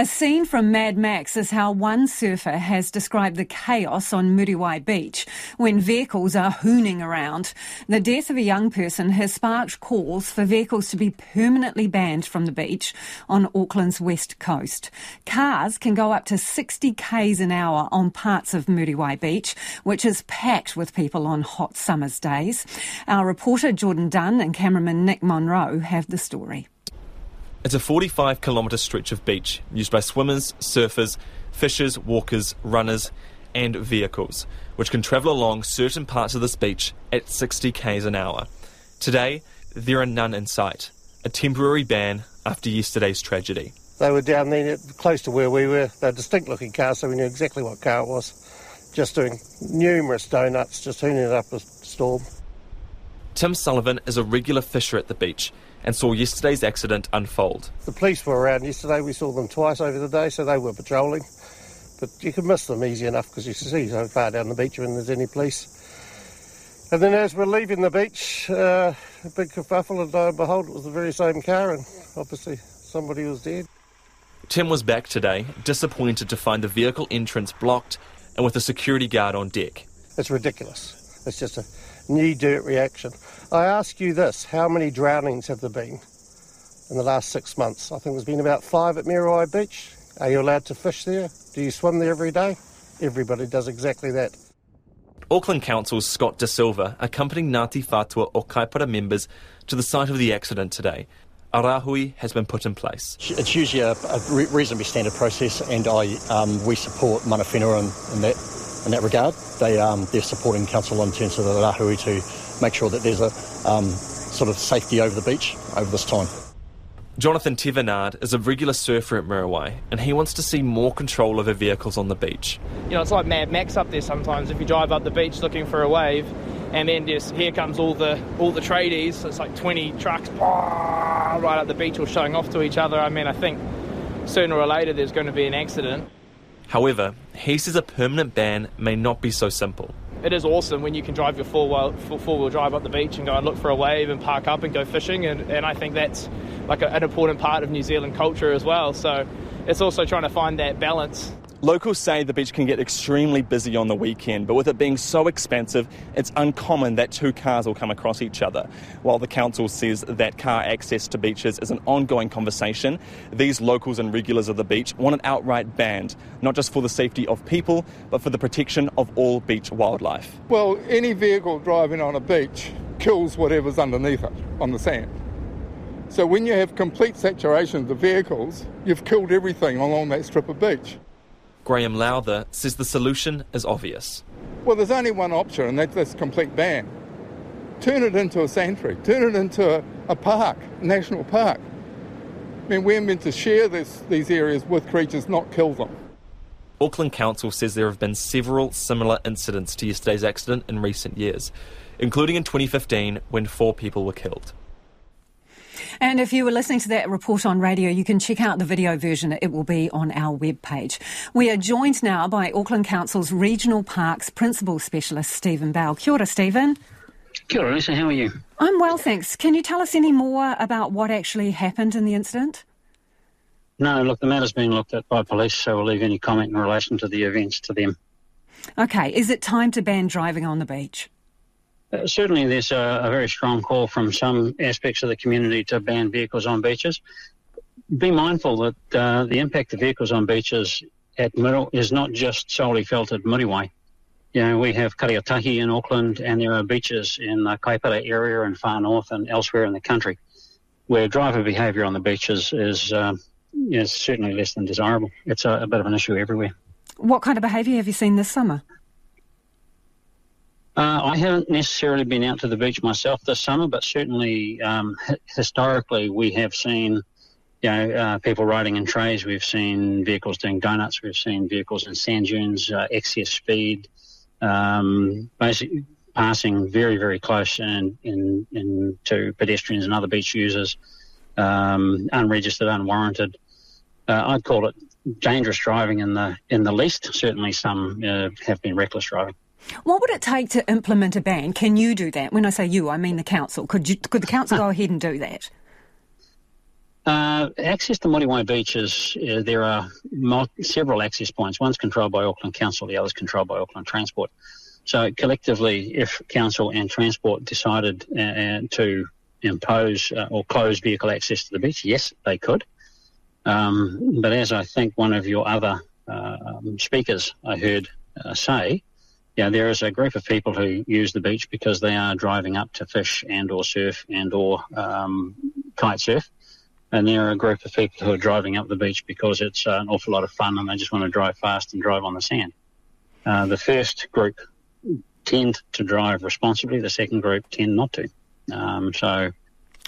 A scene from Mad Max is how one surfer has described the chaos on Muriwai Beach when vehicles are hooning around. The death of a young person has sparked calls for vehicles to be permanently banned from the beach on Auckland's west coast. Cars can go up to 60 k's an hour on parts of Muriwai Beach, which is packed with people on hot summer's days. Our reporter Jordan Dunn and cameraman Nick Monro have the story. It's a 45 kilometre stretch of beach used by swimmers, surfers, fishers, walkers, runners, and vehicles, which can travel along certain parts of this beach at 60 k's an hour. Today, there are none in sight, a temporary ban after yesterday's tragedy. They were down there close to where we were. They're distinct looking cars, so we knew exactly what car it was. Just doing numerous donuts, just hooning it up a storm. Tim Sullivan is a regular fisher at the beach and saw yesterday's accident unfold. The police were around yesterday. We saw them twice over the day, so they were patrolling. But you can miss them easy enough because you can see so far down the beach when there's any police. And then as we're leaving the beach, uh, a big kerfuffle, and lo and behold, it was the very same car, and obviously somebody was dead. Tim was back today, disappointed to find the vehicle entrance blocked and with a security guard on deck. It's ridiculous. It's just a knee dirt reaction. I ask you this how many drownings have there been in the last six months? I think there's been about five at Muriwai Beach. Are you allowed to fish there? Do you swim there every day? Everybody does exactly that. Auckland Council's Scott De Silva accompanied Ngāti Whātua o Kaipara members to the site of the accident today. A rāhui has been put in place. It's usually a, a reasonably standard process, and I um, we support mana whenua in, in that in that regard. They, um, they're supporting council in terms of the Rahui to make sure that there's a um, sort of safety over the beach over this time. Jonathan Tevenard is a regular surfer at Muriwai and he wants to see more control over vehicles on the beach. You know, it's like Mad Max up there sometimes. If you drive up the beach looking for a wave, and then just here comes all the all the tradies. It's like 20 trucks right up the beach all showing off to each other. I mean, I think sooner or later there's going to be an accident. However, he says a permanent ban may not be so simple. It is awesome when you can drive your four-wheel, four-wheel drive up the beach and go and look for a wave and park up and go fishing, and, and I think that's like a, an important part of New Zealand culture as well. So it's also trying to find that balance. Locals say the beach can get extremely busy on the weekend, but with it being so expensive, it's uncommon that two cars will come across each other. While the council says that car access to beaches is an ongoing conversation, these locals and regulars of the beach want it outright banned, not just for the safety of people, but for the protection of all beach wildlife. Well, any vehicle driving on a beach kills whatever's underneath it on the sand. So when you have complete saturation of the vehicles, you've killed everything along that strip of beach. Graham Lowther says the solution is obvious. Well, there's only one option, and that's this complete ban. Turn it into a sanctuary, turn it into a, a park, a national park. I mean, we're meant to share this, these areas with creatures, not kill them. Auckland Council says there have been several similar incidents to yesterday's accident in recent years, including in 2015 when four people were killed. And if you were listening to that report on radio, you can check out the video version. It will be on our webpage. We are joined now by Auckland Council's Regional Parks Principal Specialist, Stephen Bell. Kia ora, Stephen. Kia ora, Lisa. How are you? I'm well, thanks. Can you tell us any more about what actually happened in the incident? No, look, the matter's been looked at by police, so we'll leave any comment in relation to the events to them. Okay, is it time to ban driving on the beach? Uh, certainly, there's a, a, very strong call from some aspects of the community to ban vehicles on beaches. Be mindful that uh, the impact of vehicles on beaches at Middle is not just solely felt at Muriwai. You know, we have Kariotahi in Auckland, and there are beaches in the Kaipara area and far north and elsewhere in the country where driver behaviour on the beaches is, uh, is certainly less than desirable. It's a, a bit of an issue everywhere. What kind of behaviour have you seen this summer? Uh, I haven't necessarily been out to the beach myself this summer, but certainly um, historically we have seen, you know, uh, people riding in trays. We've seen vehicles doing donuts. We've seen vehicles in sand dunes, uh, excess speed, um, basically passing very, very close and in, in, to pedestrians and other beach users, um, unregistered, unwarranted. Uh, I'd call it dangerous driving in the in the least. Certainly, some uh, have been reckless driving. What would it take to implement a ban? Can you do that? When I say you, I mean the council. Could you, could the council go ahead and do that? Uh, access to Muriwai Beach is, uh, there are several access points. One's controlled by Auckland Council, the other's controlled by Auckland Transport. So collectively, if Council and Transport decided uh, to impose uh, or close vehicle access to the beach, yes, they could. Um, but as I think one of your other um, speakers I heard uh, say, yeah, there is a group of people who use the beach because they are driving up to fish and or surf and or um, kite surf. And there are a group of people who are driving up the beach because it's uh, an awful lot of fun and they just want to drive fast and drive on the sand. Uh, the first group tend to drive responsibly. The second group tend not to. Um, so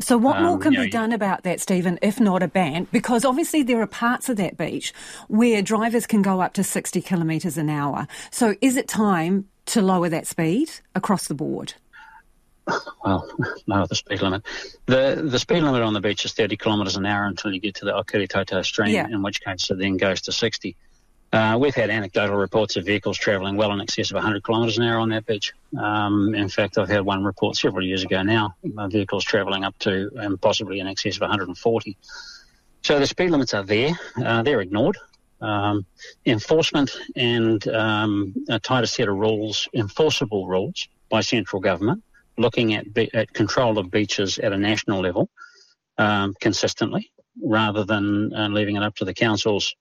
so, what um, more can be know, done about that, Stephen, if not a ban? Because obviously there are parts of that beach where drivers can go up to 60 kilometres an hour. So, is it time to lower that speed across the board? Well, no, the speed limit. The the speed limit on the beach is 30 kilometres an hour until you get to the Okiritoto stream, yeah. in which case it then goes to 60. Uh, we've had anecdotal reports of vehicles travelling well in excess of 100 kilometres an hour on that beach. Um, in fact, I've had one report several years ago now, uh, vehicles travelling up to and um, possibly in excess of 140. So the speed limits are there. Uh, they're ignored. Um, enforcement and um, a tighter set of rules, enforceable rules by central government, looking at, be- at control of beaches at a national level um, consistently, rather than uh, leaving it up to the councils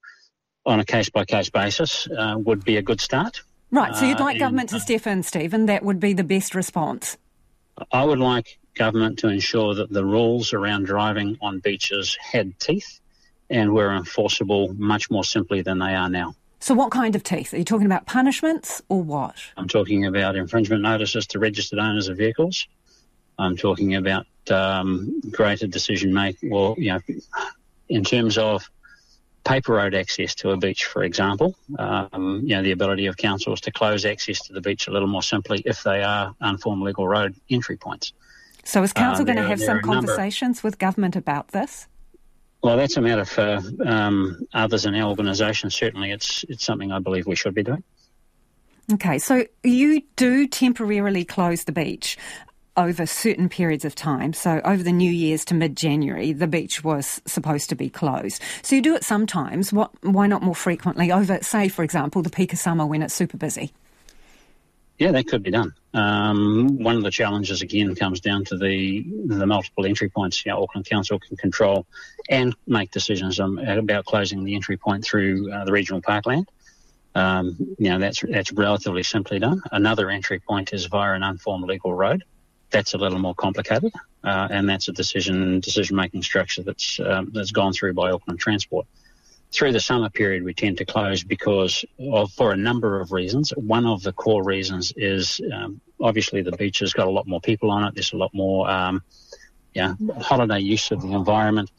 on a case by case basis uh, would be a good start. Right, so you'd like uh, government to step in, Stephen. That would be the best response. I would like government to ensure that the rules around driving on beaches had teeth and were enforceable much more simply than they are now. So, what kind of teeth? Are you talking about punishments or what? I'm talking about infringement notices to registered owners of vehicles. I'm talking about um, greater decision making, well, you know, in terms of paper road access to a beach, for example. Um, you know, the ability of councils to close access to the beach a little more simply if they are unformed legal road entry points. So is council uh, going to have some conversations with government about this? Well, that's a matter for um, others in our organisation. Certainly, it's it's something I believe we should be doing. Okay, so you do temporarily close the beach over certain periods of time. So over the New Year's to mid-January, the beach was supposed to be closed. So you do it sometimes. What, why not more frequently over, say, for example, the peak of summer when it's super busy? Yeah, that could be done. Um, one of the challenges again comes down to the the multiple entry points. You know, Auckland Council can control and make decisions um, about closing the entry point through uh, the regional parkland. Um, you know, that's that's relatively simply done. Another entry point is via an unformed legal road that's a little more complicated, uh, and that's a decision decision making structure that's um, that's gone through by Auckland Transport. Through the summer period, we tend to close because of for a number of reasons. One of the core reasons is um, obviously the beach has got a lot more people on it. There's a lot more um, yeah holiday use of the environment,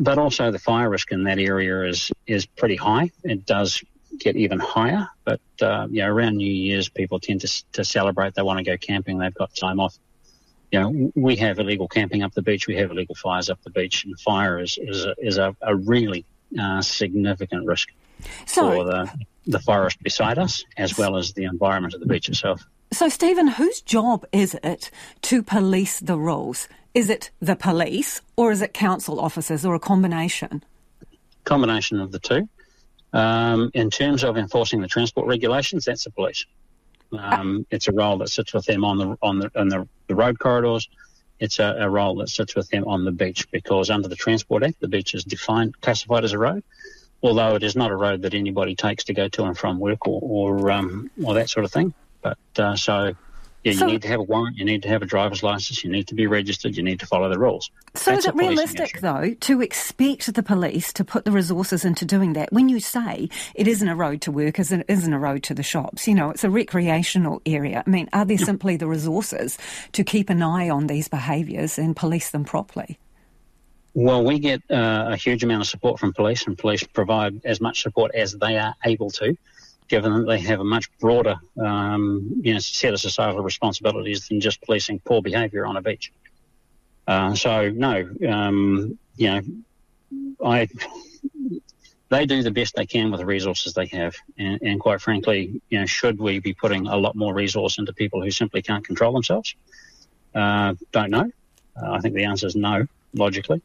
but also the fire risk in that area is is pretty high. It does get even higher. But uh, around New Year's, people tend to to celebrate. They want to go camping. They've got time off you know, we have illegal camping up the beach, we have illegal fires up the beach, and fire is is a, is a, a really uh, significant risk so, for the the forest beside us, as well as the environment of the beach itself. So, Stephen, whose job is it to police the rules? Is it the police, or is it council officers, or a combination? Combination of the two. Um, in terms of enforcing the transport regulations, that's the police. Um, it's a role that sits with them on the on the on the, the road corridors. It's a, a, role that sits with them on the beach because under the Transport Act, the beach is defined classified as a road, although it is not a road that anybody takes to go to and from work or or, um, or that sort of thing. But uh, so yeah, you need to have a warrant, you need to have a driver's license, you need to be registered, you need to follow the rules. So That's is it realistic, though, to expect the police to put the resources into doing that when you say it isn't a road to work, it isn't a road to the shops? You know, it's a recreational area. I mean, are there simply the resources to keep an eye on these behaviours and police them properly? Well, we get uh, a huge amount of support from police, and police provide as much support as they are able to given that they have a much broader um, you know, set of societal responsibilities than just policing poor behaviour on a beach. Uh, so no, um, you know, I they do the best they can with the resources they have, and, and, quite frankly, you know, should we be putting a lot more resource into people who simply can't control themselves? Uh, don't know. Uh, I think the answer is no, logically.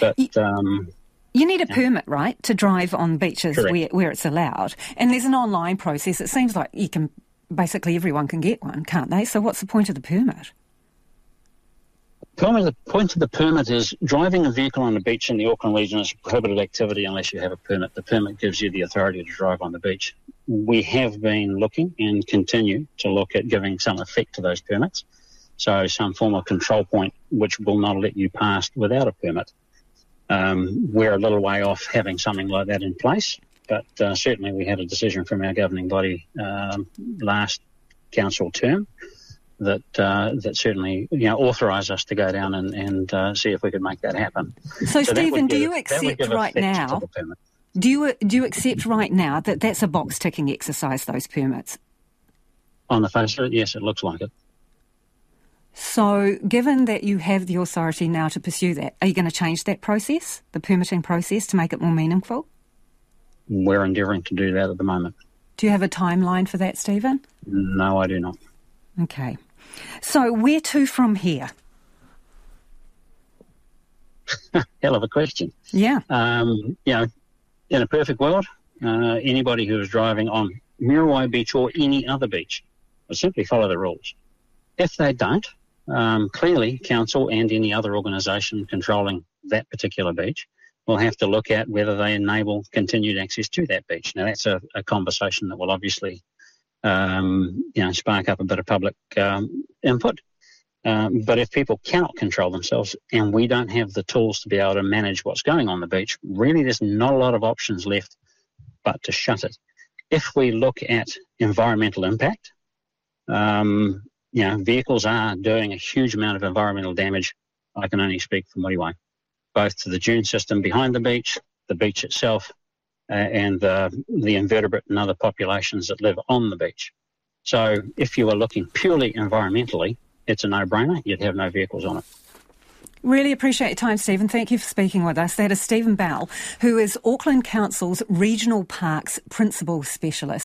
But um, you need a permit, right, to drive on beaches where, where it's allowed. And there's an online process. It seems like you can basically everyone can get one, can't they? So what's the point of the permit? The point of the permit is driving a vehicle on the beach in the Auckland region is a prohibited activity unless you have a permit. The permit gives you the authority to drive on the beach. We have been looking and continue to look at giving some effect to those permits. So some form of control point which will not let you pass without a permit. Um, we're a little way off having something like that in place, but uh, certainly we had a decision from our governing body um, last council term that uh, that certainly you know authorise us to go down and, and uh, see if we could make that happen. So, so Stephen, do you accept right now? Do you do you accept right now that that's a box ticking exercise? Those permits. On the face of it, yes, it looks like it. So, given that you have the authority now to pursue that, are you going to change that process, the permitting process, to make it more meaningful? We're endeavouring to do that at the moment. Do you have a timeline for that, Stephen? No, I do not. Okay. So, where to from here? Hell of a question. Yeah. Um, you know, in a perfect world, uh, anybody who is driving on Muriwai Beach or any other beach will simply follow the rules. If they don't, um, clearly council and any other organisation controlling that particular beach will have to look at whether they enable continued access to that beach. Now, that's a, a conversation that will obviously um, you know, spark up a bit of public um, input. Um, but if people cannot control themselves and we don't have the tools to be able to manage what's going on the beach, really there's not a lot of options left but to shut it. If we look at environmental impact, um, you know, vehicles are doing a huge amount of environmental damage. I can only speak for Muriwai, both to the dune system behind the beach, the beach itself, uh, and the, the invertebrate and other populations that live on the beach. So if you were looking purely environmentally, it's a no-brainer. You'd have no vehicles on it. Really appreciate your time, Stephen. Thank you for speaking with us. That is Stephen Bell, who is Auckland Council's Regional Parks Principal Specialist.